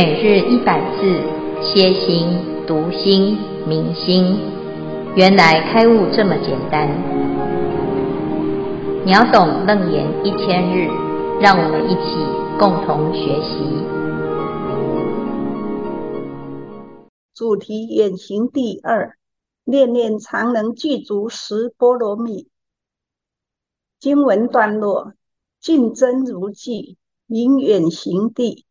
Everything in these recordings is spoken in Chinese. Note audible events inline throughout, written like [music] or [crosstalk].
每日一百字，歇心、读心、明心，原来开悟这么简单。秒懂楞严一千日，让我们一起共同学习。主题远行第二，念念常能具足十波罗蜜。经文段落：尽真如际，名远行地。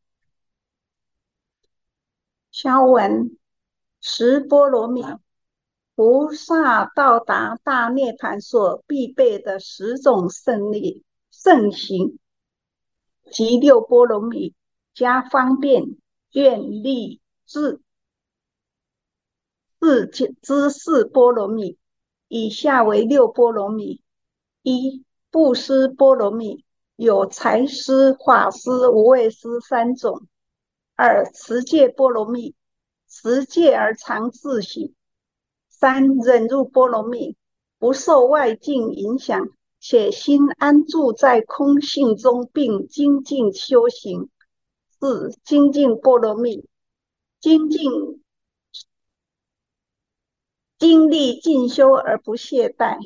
消文：十波罗蜜，菩萨到达大涅槃所必备的十种胜利圣行，即六波罗蜜加方便愿力智智之四波罗蜜。以下为六波罗蜜：一、布施波罗蜜，有财施、法施、无畏施三种。二、持戒波罗蜜，持戒而常自省；三、忍辱波罗蜜，不受外境影响，且心安住在空性中，并精进修行；四、精进波罗蜜，精进精力进修而不懈怠；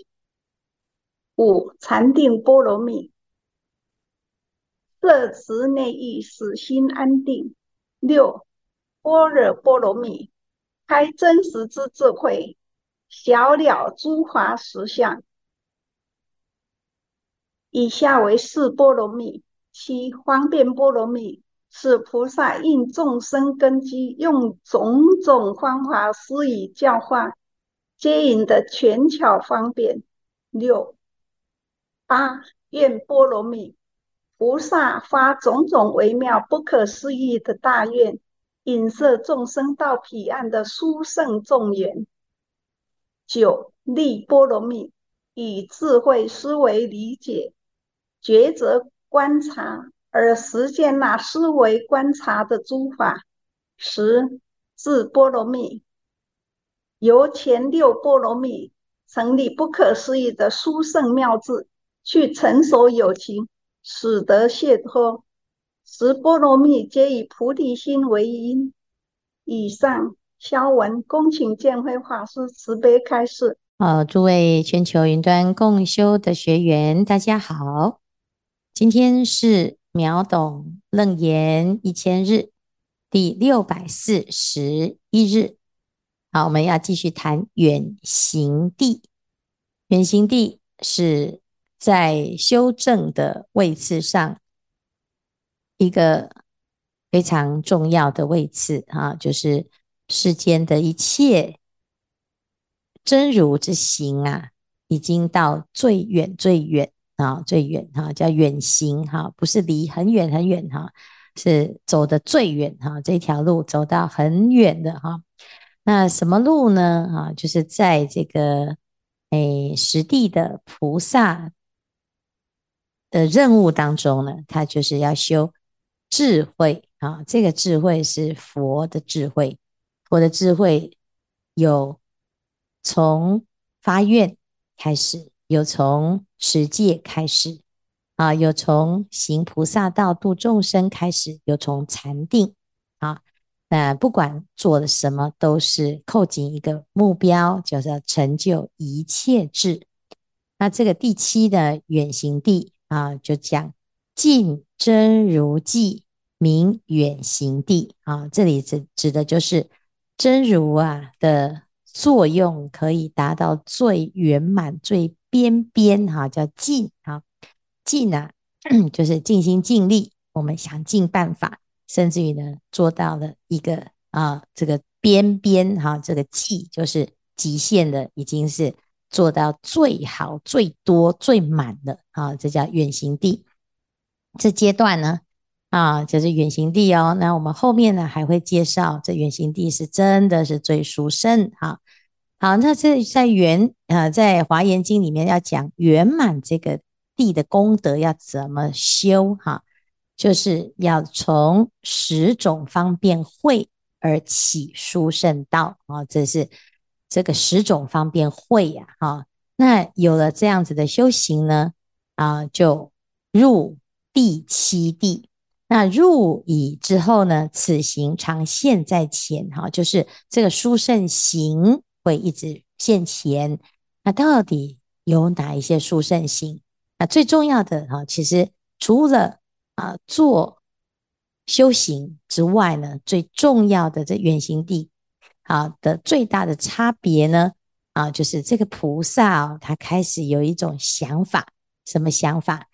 五、禅定波罗蜜，摄持内意，使心安定。六、般若波罗蜜，开真实之智慧，小了诸法实相。以下为四波罗蜜：七、方便波罗蜜，是菩萨应众生根基，用种种方法施以教化，接引的权巧方便。六、八、愿波罗蜜。菩萨发种种微妙不可思议的大愿，引摄众生到彼岸的殊胜众缘。九、力波罗蜜，以智慧思维理解、抉择观察而实践那思维观察的诸法。十、智波罗蜜，由前六波罗蜜成立不可思议的殊胜妙智，去成熟有情。使得解脱，十波罗蜜皆以菩提心为因。以上消文，恭请见辉法师慈悲开示。好，诸位全球云端共修的学员，大家好。今天是秒懂楞严一千日第六百四十一日。好，我们要继续谈远行地。远行地是。在修正的位次上，一个非常重要的位次啊，就是世间的一切真如之行啊，已经到最远最远啊，最远哈，叫远行哈，不是离很远很远哈，是走的最远哈，这条路走到很远的哈。那什么路呢？啊，就是在这个诶实地的菩萨。的任务当中呢，他就是要修智慧啊。这个智慧是佛的智慧，佛的智慧有从发愿开始，有从持戒开始啊，有从行菩萨道度众生开始，有从禅定啊。那不管做了什么，都是扣紧一个目标，就是要成就一切智。那这个第七的远行地。啊，就讲尽真如际，名远行地啊。这里指指的就是真如啊的作用，可以达到最圆满、最边边哈，叫尽啊。尽啊，就是尽心尽力，我们想尽办法，甚至于呢，做到了一个啊，这个边边哈，这个际就是极限的，已经是。做到最好、最多、最满的啊，这叫远行地。这阶段呢，啊，就是远行地哦。那我们后面呢还会介绍，这远行地是真的是最殊胜。好，好，那这在圆啊，在华严经里面要讲圆满这个地的功德要怎么修哈，就是要从十种方便会而起殊胜道啊，这是。这个十种方便会呀，哈，那有了这样子的修行呢，啊，就入第七地。那入已之后呢，此行常现在前，哈，就是这个殊胜行会一直现前。那到底有哪一些殊胜行？那最重要的哈，其实除了啊做修行之外呢，最重要的这远行地啊的最大的差别呢，啊，就是这个菩萨哦，他开始有一种想法，什么想法？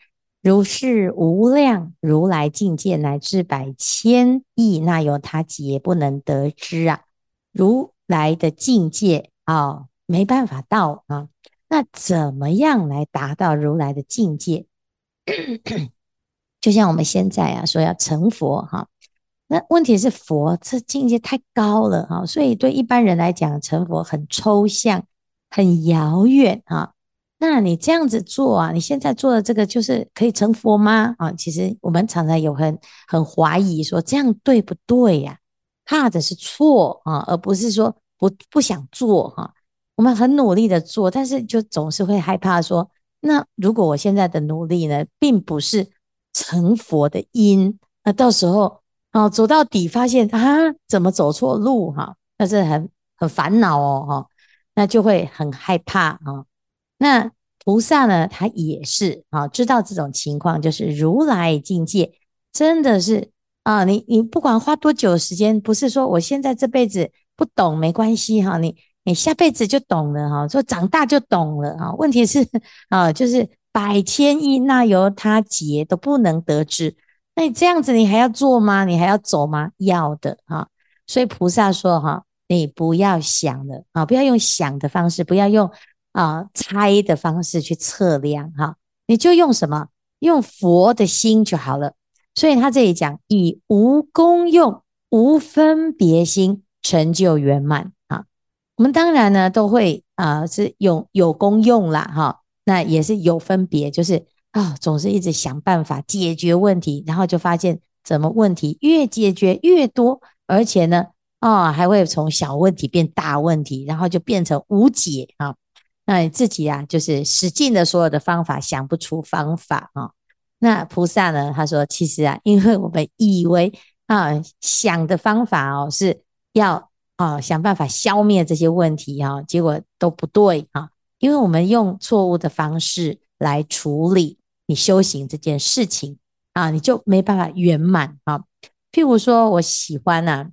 如是无量如来境界，乃至百千亿那由他劫不能得知啊！如来的境界啊、没办法到啊。那怎么样来达到如来的境界？[coughs] 就像我们现在啊说要成佛哈、那问题是佛这境界太高了啊，所以对一般人来讲，成佛很抽象，很遥远啊。那你这样子做啊，你现在做的这个就是可以成佛吗？啊，其实我们常常有很很怀疑说这样对不对呀？怕的是错啊，而不是说不不想做哈。我们很努力的做，但是就总是会害怕说，那如果我现在的努力呢，并不是成佛的因，那到时候哦走到底发现啊怎么走错路哈，那是很很烦恼哦哈，那就会很害怕啊。那菩萨呢，他也是啊，知道这种情况，就是如来境界真的是啊，你你不管花多久时间，不是说我现在这辈子不懂没关系哈，你你下辈子就懂了哈，说长大就懂了啊。问题是 [laughs] 啊，就是百千亿那由他劫都不能得知，那你这样子你还要做吗？你还要走吗？要的啊。所以菩萨说哈，你不要想了啊，不要用想的方式，不要用。啊，猜的方式去测量哈，你就用什么？用佛的心就好了。所以他这里讲以无功用、无分别心成就圆满啊。我们当然呢都会啊，是用有功用啦哈，那也是有分别，就是啊，总是一直想办法解决问题，然后就发现怎么问题越解决越多，而且呢啊，还会从小问题变大问题，然后就变成无解啊。那你自己啊，就是使尽了所有的方法，想不出方法啊。那菩萨呢？他说，其实啊，因为我们以为啊，想的方法哦，是要啊想办法消灭这些问题啊，结果都不对啊。因为我们用错误的方式来处理你修行这件事情啊，你就没办法圆满啊。譬如说我喜欢呢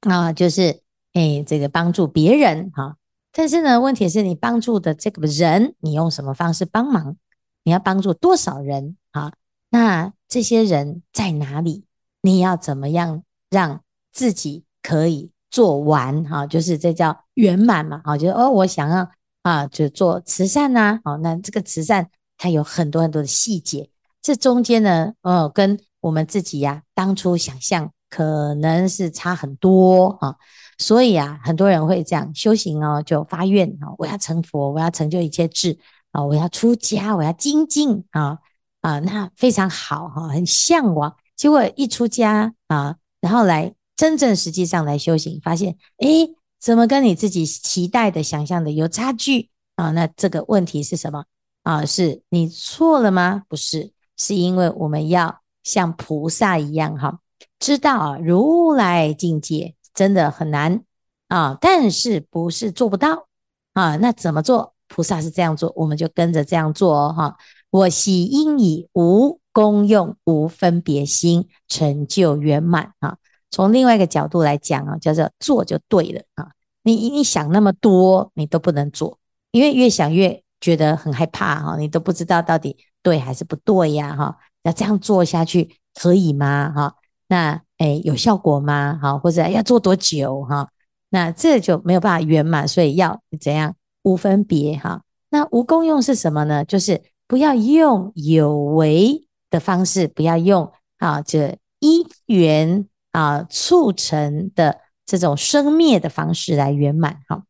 啊，就是哎，这个帮助别人哈。但是呢，问题是你帮助的这个人，你用什么方式帮忙？你要帮助多少人啊？那这些人在哪里？你要怎么样让自己可以做完？哈，就是这叫圆满嘛。啊，就是哦，我想要啊，就做慈善呐。哦，那这个慈善它有很多很多的细节，这中间呢，哦，跟我们自己呀当初想象可能是差很多啊。所以啊，很多人会这样修行哦，就发愿啊，我要成佛，我要成就一切智啊，我要出家，我要精进啊啊，那非常好哈，很向往。结果一出家啊，然后来真正实际上来修行，发现诶，怎么跟你自己期待的、想象的有差距啊？那这个问题是什么啊？是你错了吗？不是，是因为我们要像菩萨一样哈，知道啊，如来境界。真的很难啊，但是不是做不到啊？那怎么做？菩萨是这样做，我们就跟着这样做哦。哈，我喜应以无功用、无分别心成就圆满啊。从另外一个角度来讲啊，叫做做就对了啊。你你想那么多，你都不能做，因为越想越觉得很害怕哈。你都不知道到底对还是不对呀哈。要这样做下去可以吗？哈，那。哎，有效果吗？好，或者要做多久？哈，那这就没有办法圆满，所以要怎样？无分别哈。那无功用是什么呢？就是不要用有为的方式，不要用啊，这因缘啊促成的这种生灭的方式来圆满。哈，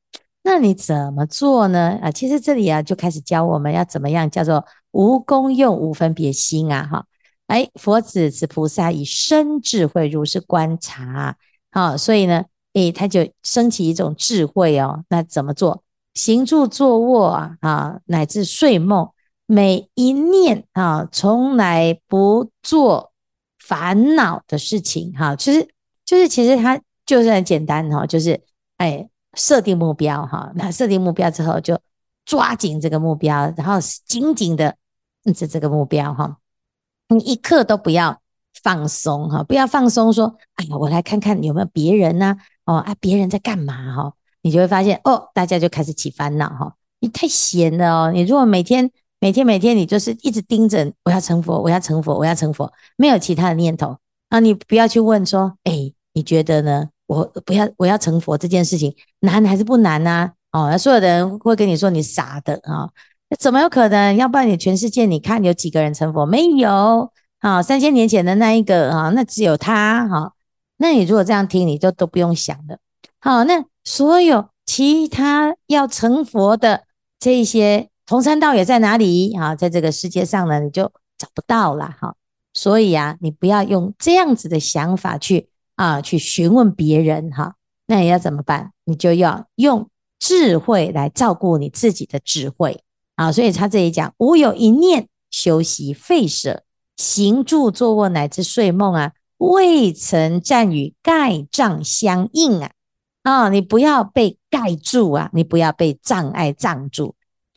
那你怎么做呢？啊，其实这里啊就开始教我们要怎么样叫做无功用、无分别心啊，哈。哎，佛子此菩萨以深智慧如是观察，啊，所以呢，哎，他就升起一种智慧哦。那怎么做？行住坐卧啊，啊，乃至睡梦，每一念啊，从来不做烦恼的事情哈，其实就是其实它就是很简单哈，就是哎设定目标哈，那设定目标之后就抓紧这个目标，然后紧紧的着这个目标哈，你一刻都不要放松哈，不要放松说，哎呀，我来看看有没有别人呢？哦啊，别人在干嘛哈？你就会发现哦，大家就开始起烦恼哈。你太闲了哦，你如果每天每天每天你就是一直盯着我要成佛，我要成佛，我要成佛，没有其他的念头啊，你不要去问说，哎，你觉得呢？我不要我要成佛这件事情难还是不难呢？哦，所有的人会跟你说你傻的啊，怎么有可能？要不然你全世界你看有几个人成佛？没有啊，三千年前的那一个啊，那只有他哈。那你如果这样听，你就都不用想了。好，那所有其他要成佛的这些同参道也在哪里？啊，在这个世界上呢，你就找不到了。哈，所以啊，你不要用这样子的想法去啊，去询问别人。哈，那你要怎么办？你就要用智慧来照顾你自己的智慧。啊，所以他这里讲，无有一念修习废舍，行住坐卧乃至睡梦啊。未曾暂与盖障相应啊！啊，你不要被盖住啊！你不要被障碍障住。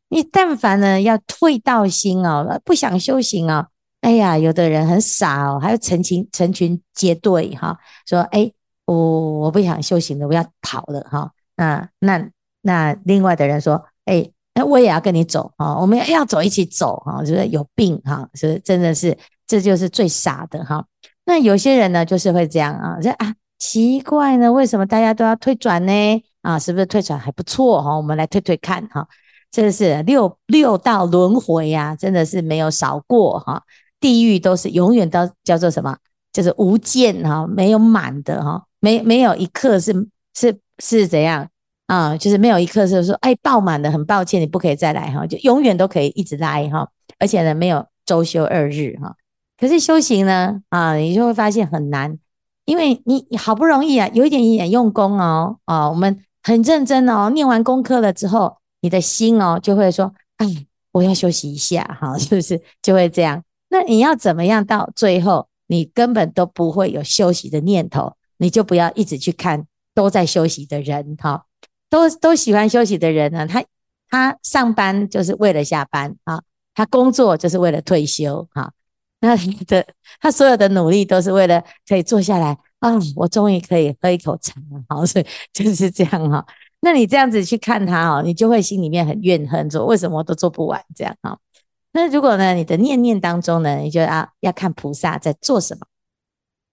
你但凡呢要退道心哦，不想修行哦，哎呀，有的人很傻哦，还要成群成群结队哈，说哎，我我不想修行了，我要跑了哈。那那那另外的人说，哎，那我也要跟你走啊，我们要走一起走哈，就是有病哈，是真的是这就是最傻的哈。那有些人呢，就是会这样啊，说啊，奇怪呢，为什么大家都要退转呢？啊，是不是退转还不错哈？我们来退退看哈，真的是六六道轮回呀，真的是没有少过哈。地狱都是永远都叫做什么？就是无间哈，没有满的哈，没没有一刻是是是怎样啊？就是没有一刻是说哎爆满的，很抱歉你不可以再来哈，就永远都可以一直来哈，而且呢没有周休二日哈。可是修行呢，啊，你就会发现很难，因为你好不容易啊，有一点一点用功哦，啊，我们很认真哦，念完功课了之后，你的心哦就会说，哎，我要休息一下，[laughs] 哈，是不是就会这样？那你要怎么样到最后，你根本都不会有休息的念头，你就不要一直去看都在休息的人，哈，都都喜欢休息的人呢，他他上班就是为了下班啊，他工作就是为了退休，哈。那的他所有的努力都是为了可以坐下来啊，我终于可以喝一口茶了，好，所以就是这样哈。那你这样子去看他哦，你就会心里面很怨恨，说为什么都做不完这样哈。那如果呢，你的念念当中呢，你就要要看菩萨在做什么，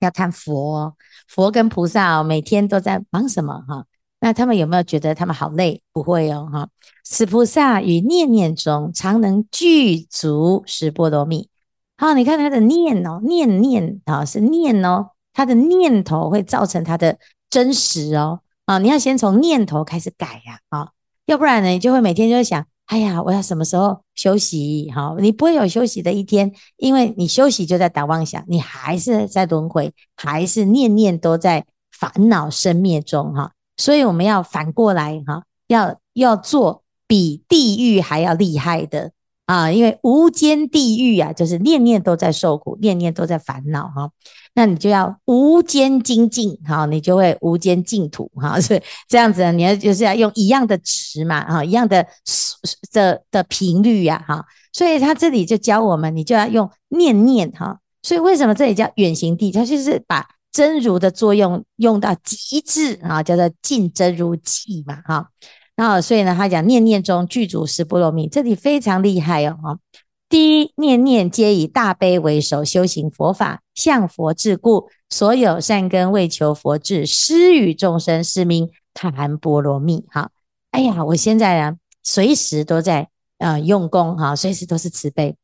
要看佛，佛跟菩萨哦，每天都在忙什么哈。那他们有没有觉得他们好累？不会哦哈。此菩萨于念念中常能具足十波罗蜜。好，你看他的念哦，念念啊是念哦，他的念头会造成他的真实哦。啊，你要先从念头开始改呀，啊，要不然呢，你就会每天就会想，哎呀，我要什么时候休息？好，你不会有休息的一天，因为你休息就在打妄想，你还是在轮回，还是念念都在烦恼生灭中哈。所以我们要反过来哈，要要做比地狱还要厉害的。啊，因为无间地狱啊，就是念念都在受苦，念念都在烦恼哈。那你就要无间精进，哈，你就会无间净土哈。[laughs] 所以这样子，你要就是要用一样的值嘛，哈，一样的的的频率呀，哈。所以他这里就教我们，你就要用念念哈。所以为什么这里叫远行地？它就是把真如的作用用到极致啊，叫做尽真如际嘛，哈。然后，所以呢，他讲念念中具足十波罗蜜，这里非常厉害哦。哈，第一，念念皆以大悲为首，修行佛法，向佛致故，所有善根为求佛智，施与众生，是名檀波罗蜜。哈，哎呀，我现在啊，随时都在呃用功哈，随时都是慈悲。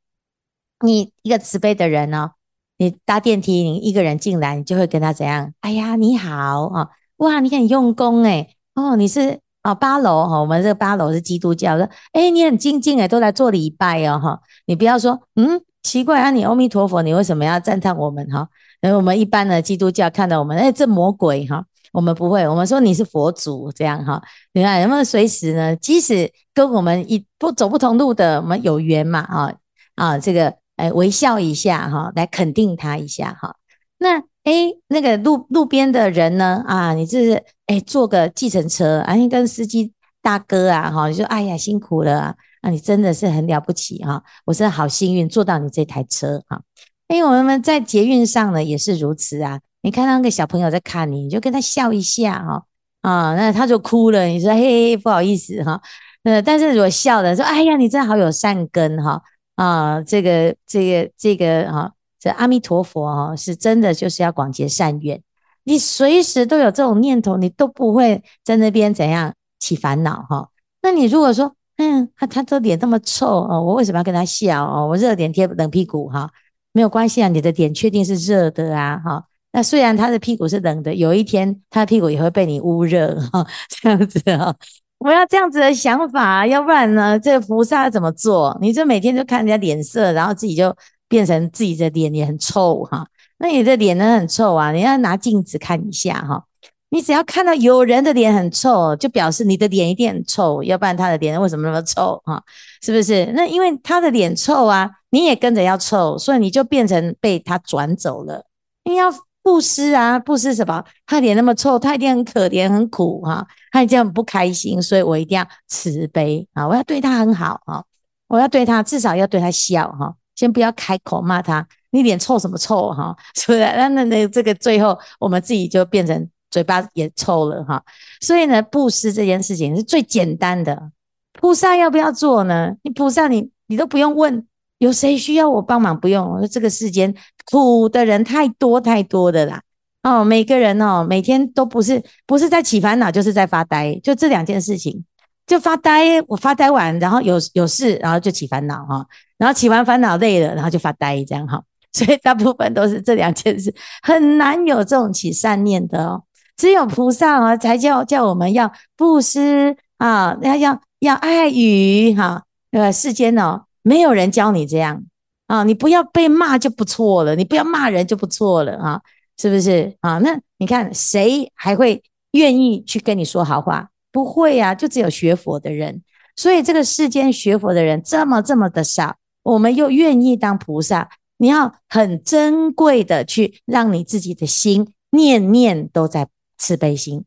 你一个慈悲的人呢，你搭电梯，你一个人进来，你就会跟他怎样？哎呀，你好啊，哇，你很用功诶，哦，你是。啊，八楼哈，我们这个八楼是基督教，说，哎，你很精进哎，都来做礼拜哦哈，你不要说，嗯，奇怪啊，你阿弥陀佛，你为什么要赞叹我们哈？因为我们一般的基督教看到我们，哎，这魔鬼哈，我们不会，我们说你是佛祖这样哈，你看有没有随时呢？即使跟我们一不走不同路的，我们有缘嘛啊啊，这个哎微笑一下哈，来肯定他一下哈。那哎，那个路路边的人呢？啊，你这是哎坐个计程车，啊，你跟司机大哥啊，哈，你说哎呀辛苦了啊，你真的是很了不起哈，我真的好幸运坐到你这台车哈。因为我们在捷运上呢也是如此啊，你看到那个小朋友在看你，你就跟他笑一下哈，啊，那他就哭了，你说嘿嘿不好意思哈，呃，但是如果笑的说哎呀你真的好有善根哈，啊，这个这个这个哈。这阿弥陀佛哦，是真的就是要广结善缘。你随时都有这种念头，你都不会在那边怎样起烦恼哈。那你如果说，嗯，他他的脸那么臭哦，我为什么要跟他笑哦？我热脸贴冷屁股哈，没有关系啊，你的脸确定是热的啊哈。那虽然他的屁股是冷的，有一天他的屁股也会被你捂热哈，这样子啊。我要这样子的想法，要不然呢，这个菩萨怎么做？你就每天就看人家脸色，然后自己就。变成自己的脸也很臭哈，那你的脸呢很臭啊，你要拿镜子看一下哈。你只要看到有人的脸很臭，就表示你的脸一定很臭，要不然他的脸为什么那么臭哈？是不是？那因为他的脸臭啊，你也跟着要臭，所以你就变成被他转走了。你要布施啊，布施什么？他脸那么臭，他一定很可怜很苦哈，他一定很不开心，所以我一定要慈悲啊，我要对他很好啊，我要对他至少要对他笑哈。先不要开口骂他，你脸臭什么臭哈？[laughs] 是不是？那那那这个最后我们自己就变成嘴巴也臭了哈。所以呢，布施这件事情是最简单的。菩萨要不要做呢？你菩萨你你都不用问，有谁需要我帮忙？不用。我说这个世间苦的人太多太多的啦。哦，每个人哦，每天都不是不是在起烦恼，就是在发呆，就这两件事情。就发呆，我发呆完，然后有有事，然后就起烦恼哈，然后起完烦恼累了，然后就发呆这样哈，[laughs] 所以大部分都是这两件事，很难有这种起善念的哦。只有菩萨啊，才叫叫我们要布施啊，要要要爱语哈。呃，世间哦，没有人教你这样啊，你不要被骂就不错了，你不要骂人就不错了啊，是不是啊？那你看谁还会愿意去跟你说好话？不会呀、啊，就只有学佛的人，所以这个世间学佛的人这么这么的少，我们又愿意当菩萨，你要很珍贵的去让你自己的心念念都在慈悲心，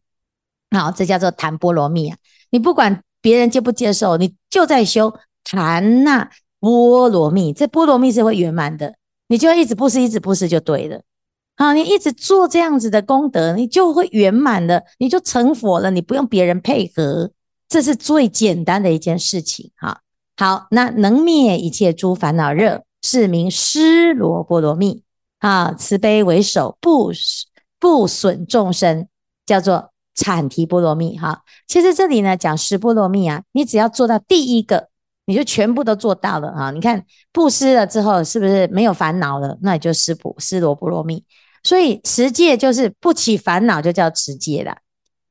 好，这叫做檀波罗蜜啊。你不管别人接不接受，你就在修檀那波罗蜜，这波罗蜜是会圆满的，你就要一直布施，一直布施就对了。好，你一直做这样子的功德，你就会圆满了，你就成佛了，你不用别人配合，这是最简单的一件事情。哈，好，那能灭一切诸烦恼热，是名施罗波罗蜜。啊，慈悲为首，不不损众生，叫做阐提波罗蜜。哈，其实这里呢讲施波罗蜜啊，你只要做到第一个，你就全部都做到了啊。你看布施了之后，是不是没有烦恼了？那你就施补施罗波罗蜜。所以持戒就是不起烦恼，就叫持戒了。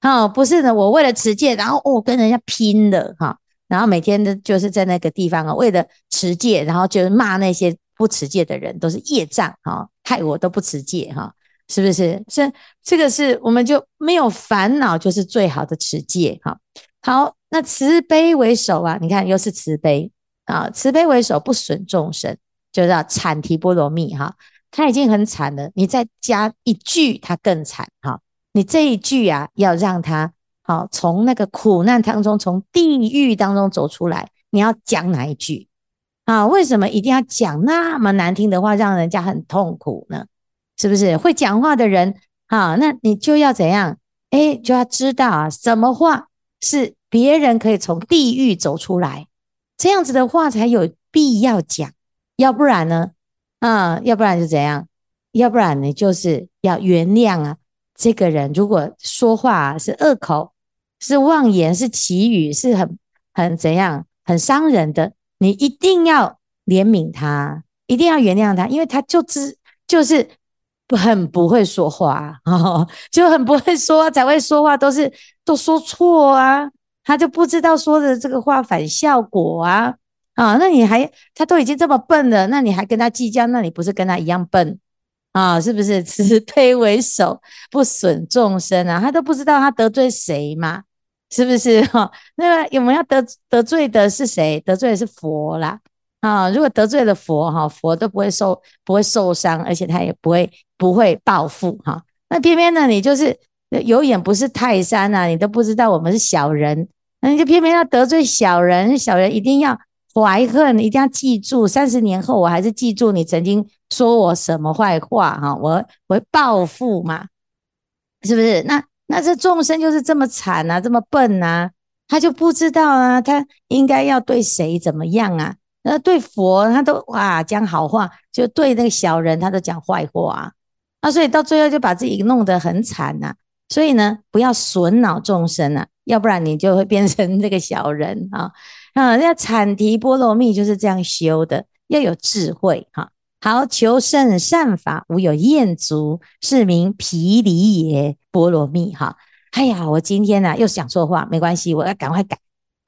好，不是的，我为了持戒，然后哦跟人家拼了哈，然后每天的就是在那个地方啊，为了持戒，然后就是骂那些不持戒的人，都是业障哈，害我都不持戒哈，是不是？是这个是我们就没有烦恼，就是最好的持戒哈。好，那慈悲为首啊，你看又是慈悲啊，慈悲为首，不损众生，就叫阐提波罗蜜哈。他已经很惨了，你再加一句，他更惨哈。你这一句啊，要让他好从那个苦难当中，从地狱当中走出来。你要讲哪一句啊？为什么一定要讲那么难听的话，让人家很痛苦呢？是不是？会讲话的人啊，那你就要怎样？哎，就要知道啊，什么话是别人可以从地狱走出来，这样子的话才有必要讲，要不然呢？啊、要不然就怎样？要不然你就是要原谅啊。这个人如果说话是恶口，是妄言，是綺语，是很很怎样，很伤人的，你一定要怜悯他，一定要原谅他，因为他就知就是很不会说话啊，[laughs] 就很不会说，才会说话都是都说错啊，他就不知道说的这个话反效果啊。啊，那你还他都已经这么笨了，那你还跟他计较？那你不是跟他一样笨啊？是不是？[laughs] 慈悲为首，不损众生啊！他都不知道他得罪谁嘛？是不是？[laughs] 哈、那个有没有得得罪的是谁？得罪的是佛啦。啊，如果得罪了佛哈，佛都不会受不会受伤，而且他也不会不会报复哈。那偏偏呢，你就是有眼不识泰山啊，你都不知道我们是小人，那你就偏偏要得罪小人，小人一定要怀恨，一定要记住，三十年后我还是记住你曾经说我什么坏话哈，我我会报复嘛，是不是？那那这众生就是这么惨啊，这么笨啊，他就不知道啊，他应该要对谁怎么样啊？那对佛他都哇讲好话，就对那个小人他都讲坏话啊，那所以到最后就把自己弄得很惨呐。所以呢，不要损恼众生啊，要不然你就会变成这个小人啊啊！那阐提波罗蜜就是这样修的，要有智慧哈。好，求胜善法，无有厌足，是名毗梨耶波罗蜜哈。哎呀，我今天呢、啊、又讲错话，没关系，我要赶快改。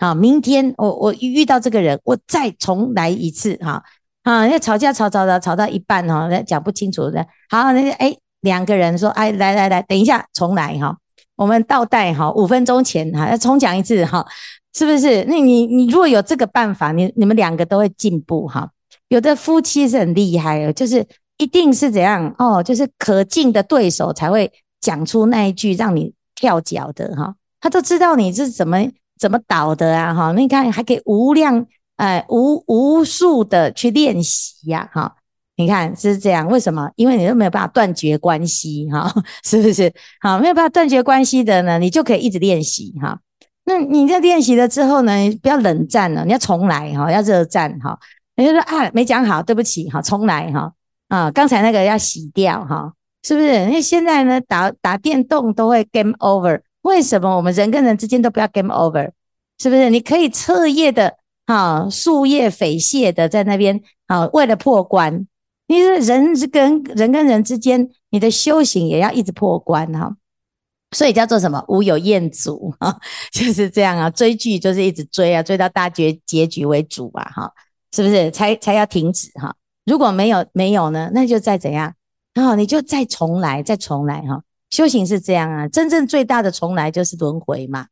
好，明天我我遇到这个人，我再重来一次哈啊！那吵架吵吵吵吵到一半哈，那讲不清楚的。好，那哎，两个人说哎，来来来，等一下重来哈，我们倒带哈，五分钟前哈要重讲一次哈，是不是？那你你如果有这个办法，你你们两个都会进步哈。有的夫妻是很厉害的，就是一定是怎样哦，就是可敬的对手才会讲出那一句让你跳脚的哈，他都知道你是怎么。怎么导的啊？哈，你看还可以无量呃无无数的去练习呀，哈，你看是这样，为什么？因为你都没有办法断绝关系，哈，[laughs] 是不是？好，没有办法断绝关系的呢，你就可以一直练习，哈。那你在练习了之后呢，不要冷战了，你要重来，哈，要热战，哈。你就说啊，没讲好，对不起，哈，重来，哈，啊，刚才那个要洗掉，哈，是不是？因为现在呢，打打电动都会 game over。为什么我们人跟人之间都不要 game over？是不是？你可以彻夜的哈，夙夜匪懈的在那边啊，为了破关。你说人是跟人跟人之间，你的修行也要一直破关哈。所以叫做什么？无有厌足哈，[laughs] 就是这样啊。追剧就是一直追啊，追到大结结局为主吧哈，是不是？才才要停止哈。如果没有没有呢，那就再怎样啊？你就再重来，再重来哈。修行是这样啊，真正最大的重来就是轮回嘛，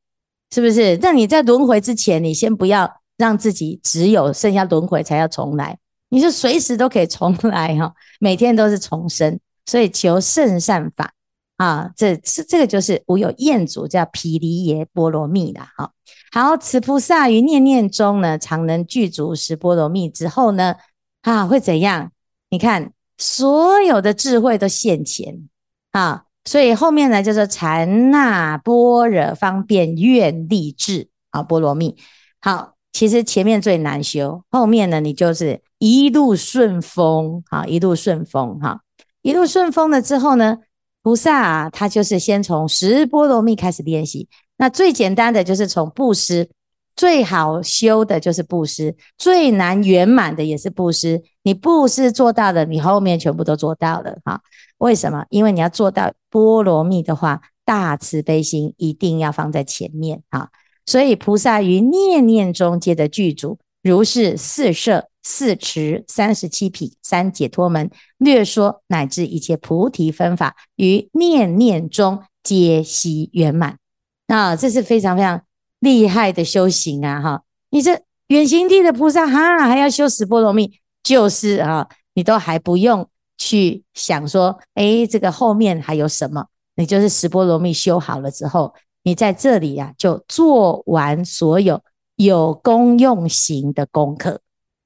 是不是？那你在轮回之前，你先不要让自己只有剩下轮回才要重来，你就随时都可以重来哈，每天都是重生。所以求圣善法啊，这是这个就是无有厌足，叫毗梨耶波罗蜜的哈。好，此菩萨于念念中呢，常能具足十波罗蜜之后呢，啊，会怎样？你看，所有的智慧都现前啊。所以后面呢，就是禅那般若方便愿力智啊，波罗蜜。好，其实前面最难修，后面呢，你就是一路顺风啊，一路顺风哈，一路顺风了之后呢，菩萨啊，他就是先从十波罗蜜开始练习。那最简单的就是从布施，最好修的就是布施，最难圆满的也是布施。你布施做到了，你后面全部都做到了哈。为什么？因为你要做到波罗蜜的话，大慈悲心一定要放在前面啊。所以菩萨于念念中皆得具足，如是四摄、四持、三十七品、三解脱门，略说乃至一切菩提分法，于念念中皆悉圆满。啊，这是非常非常厉害的修行啊！哈，你这远行地的菩萨哈，还要修十波罗蜜，就是啊，你都还不用。去想说，哎，这个后面还有什么？你就是十波罗蜜修好了之后，你在这里呀、啊，就做完所有有功用行的功课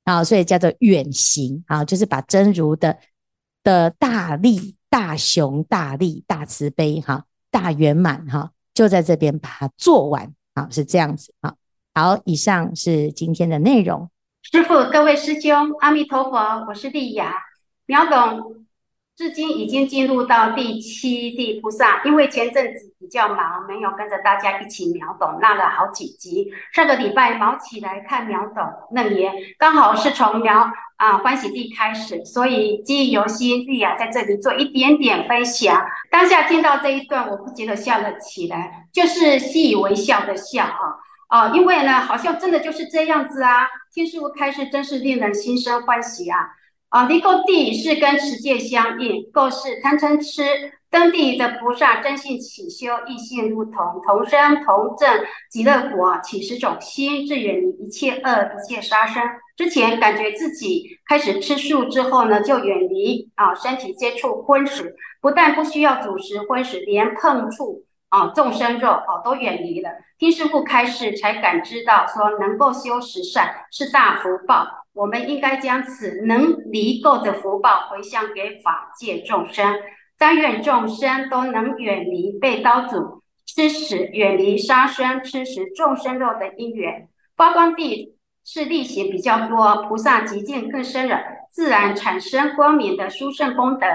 啊，所以叫做远行啊，就是把真如的的大力、大雄、大力、大慈悲哈、大圆满哈，就在这边把它做完啊，是这样子啊。好，以上是今天的内容。师傅，各位师兄，阿弥陀佛，我是丽雅。秒懂，至今已经进入到第七地菩萨。因为前阵子比较忙，没有跟着大家一起秒懂，落了好几集。上个礼拜忙起来看秒懂楞严，刚好是从秒啊欢喜地开始，所以记忆犹新。丽雅在这里做一点点分享。当下听到这一段，我不禁的笑了起来，就是习以为笑的笑啊啊！因为呢，好像真的就是这样子啊。听师父开示，真是令人心生欢喜啊。啊，离垢地是跟持戒相应，垢是贪嗔痴。登地的菩萨真性起修，异性如同，同生同证极乐国，起十种心，至远离一切恶一切杀生。之前感觉自己开始吃素之后呢，就远离啊身体接触荤食，不但不需要主食荤食，连碰触啊众生肉啊都远离了。听师父开示，才感知到说能够修十善是大福报，我们应该将此能离垢的福报回向给法界众生。但愿众生都能远离被刀俎刺死，远离杀生吃食众生肉的因缘。发光地是力行比较多，菩萨极境更深了，自然产生光明的殊胜功德。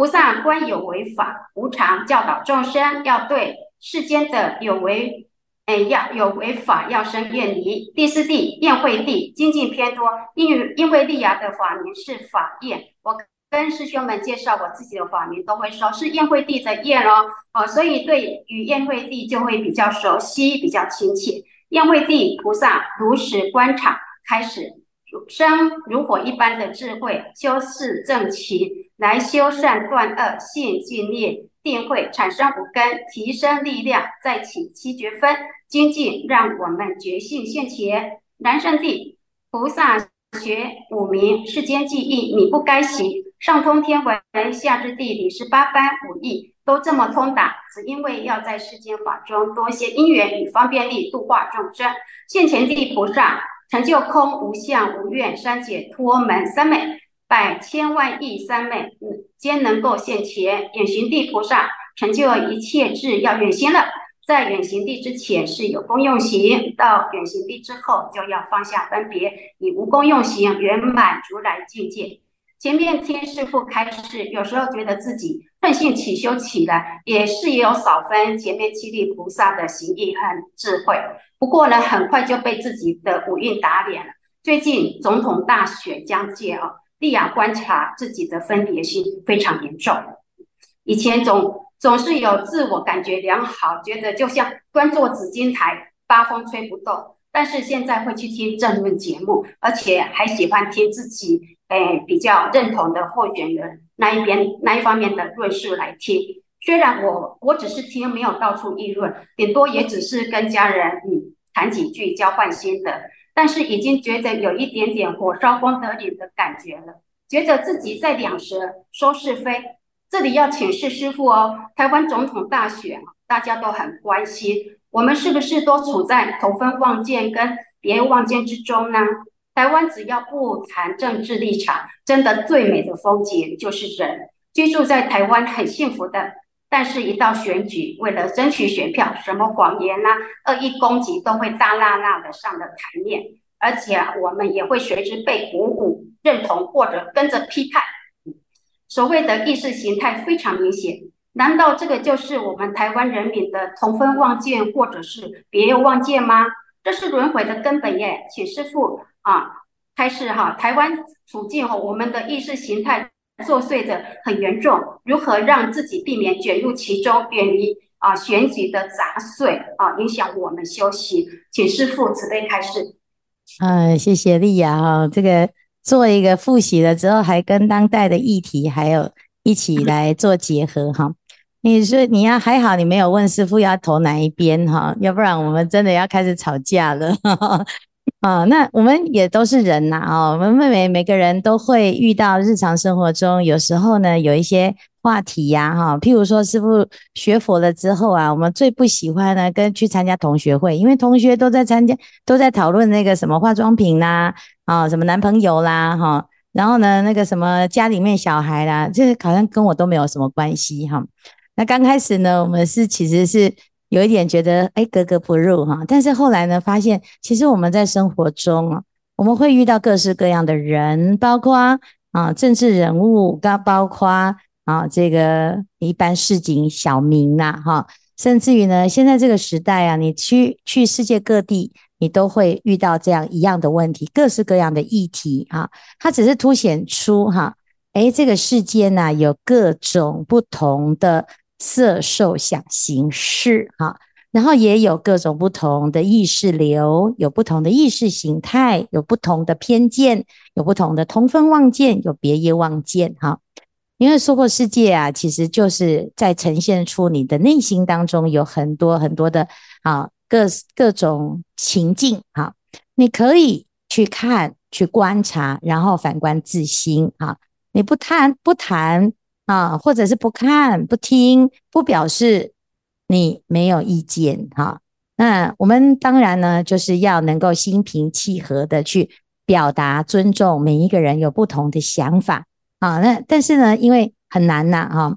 菩萨观有为法无常，教导众生要对世间的有为，哎，要有为法要生远离。第四地宴会地精进偏多，因为因为利牙的法名是法宴，我。跟师兄们介绍我自己的法名，都会说是宴会地的宴哦，哦，所以对于宴会地就会比较熟悉，比较亲切。宴会地菩萨如实观察，开始如生如火一般的智慧，修四正勤，来修善断恶，信净业，定慧产生五根，提升力量，再起七绝分，精进让我们觉性现前。南胜地菩萨学五明世间记忆，你不该行。上通天文，下知地理，十八般武艺都这么通达，只因为要在世间法中多些因缘与方便力度化众生。现前地菩萨成就空无相无愿三解脱门三昧，百千万亿三昧，嗯，皆能够现前。远行地菩萨成就一切智要远行了，在远行地之前是有功用行，到远行地之后就要放下分别，以无功用行圆满如来境界。前面听师父开示，有时候觉得自己奋性起修起来，也是有少分前面七地菩萨的行意和智慧。不过呢，很快就被自己的五蕴打脸了。最近总统大选将届啊，利亚观察自己的分别心非常严重。以前总总是有自我感觉良好，觉得就像端坐紫金台，八风吹不动。但是现在会去听政论节目，而且还喜欢听自己诶、比较认同的候选人那一边那一方面的论述来听。虽然我我只是听，没有到处议论，顶多也只是跟家人嗯谈几句，交换心得。但是已经觉得有一点点火烧功德林的感觉了，觉得自己在两舌说是非。这里要请示师傅哦，台湾总统大选大家都很关心。我们是不是都处在同分妄见跟别有妄见之中呢？台湾只要不谈政治立场，真的最美的风景就是人居住在台湾很幸福的。但是，一到选举，为了争取选票，什么谎言呐、恶意攻击都会大剌剌的上了台面，而且我们也会随之被鼓舞、认同或者跟着批判。所谓的意识形态非常明显。难道这个就是我们台湾人民的同分妄见，或者是别有妄见吗？这是轮回的根本耶，请师父啊开示哈。台湾处境哈，我们的意识形态作祟的很严重，如何让自己避免卷入其中，远离啊选举的杂碎啊，影响我们休息？请师父慈悲开示。嗯，谢谢丽雅哈，这个做一个复习了之后，还跟当代的议题还有一起 [laughs] 来做结合哈。你说你要还好，你没有问师傅要投哪一边哈，要不然我们真的要开始吵架了。啊，那我们也都是人呐啊，我们每每个人都会遇到日常生活中，有时候呢有一些话题呀哈，譬如说师傅学佛了之后啊，我们最不喜欢呢跟去参加同学会，因为同学都在参加，都在讨论那个什么化妆品啦啊，什么男朋友啦哈，然后呢那个什么家里面小孩啦，这好像跟我都没有什么关系哈。那刚开始呢，我们是其实是有一点觉得哎格格不入哈，但是后来呢，发现其实我们在生活中啊，我们会遇到各式各样的人，包括啊政治人物，包括啊这个一般市井小民呐哈，甚至于呢，现在这个时代啊，你去去世界各地，你都会遇到这样一样的问题，各式各样的议题啊，它只是凸显出哈，哎这个世界呢、有各种不同的。色受想行识，哈，然后也有各种不同的意识流，有不同的意识形态，有不同的偏见，有不同的同分妄见，有别业妄见，哈。因为娑婆世界啊，其实就是在呈现出你的内心当中有很多很多的啊各各种情境，哈，你可以去看、去观察，然后反观自心，哈。你不谈不谈啊，或者是不看不听，不表示你没有意见哈。那我们当然呢，就是要能够心平气和的去表达尊重每一个人有不同的想法啊。那但是呢，因为很难呐哈。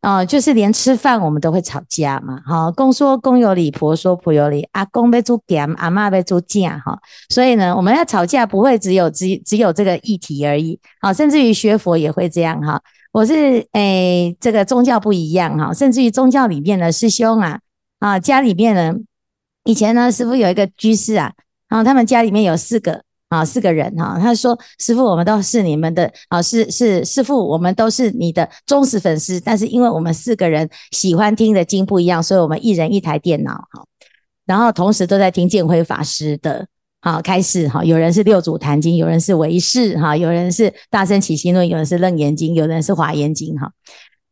哦，就是连吃饭我们都会吵架嘛，哈，公说公有理，婆说婆有理，阿公被猪讲，阿妈被猪讲，哈，所以呢，我们要吵架不会只有只只有这个议题而已，好，甚至于学佛也会这样，哈，我是诶、这个宗教不一样，哈，甚至于宗教里面的师兄啊，啊，家里面呢，以前呢，师傅有一个居士啊，然后他们家里面有四个。啊，四个人哈，他说：“师傅，我们都是你们的啊，是是师傅，我们都是你的忠实粉丝。但是因为我们四个人喜欢听的经不一样，所以我们一人一台电脑哈，然后同时都在听建辉法师的好开始哈。有人是六祖坛经，有人是唯识哈，有人是大乘起心论，有人是楞严经，有人是华严经哈。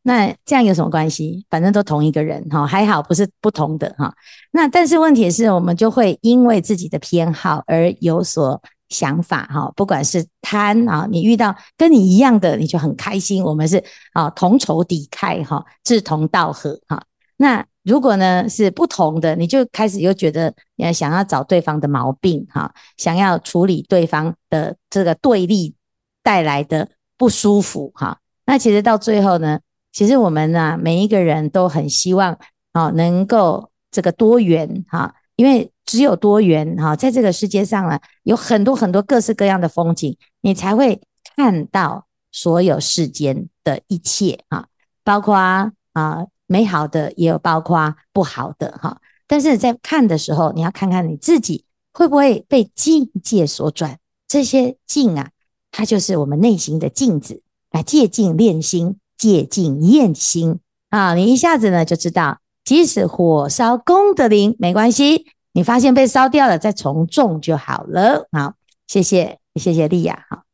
那这样有什么关系？反正都同一个人哈，还好不是不同的哈。那但是问题是我们就会因为自己的偏好而有所。”想法哈，不管是贪啊，你遇到跟你一样的，你就很开心。我们是啊，同仇敌忾哈，志同道合哈。那如果呢是不同的，你就开始又觉得想要找对方的毛病哈，想要处理对方的这个对立带来的不舒服哈。那其实到最后呢，其实我们呢每一个人都很希望啊，能够这个多元哈，因为。只有多元哈，在这个世界上呢，有很多很多各式各样的风景，你才会看到所有世间的一切啊，包括啊美好的，也有包括不好的哈。但是在看的时候，你要看看你自己会不会被境界所转。这些境啊，它就是我们内心的镜子，来借镜练心，借境验心啊。你一下子呢就知道，即使火烧功德林没关系。你发现被烧掉了，再重种就好了。好，谢谢，谢谢丽雅。好。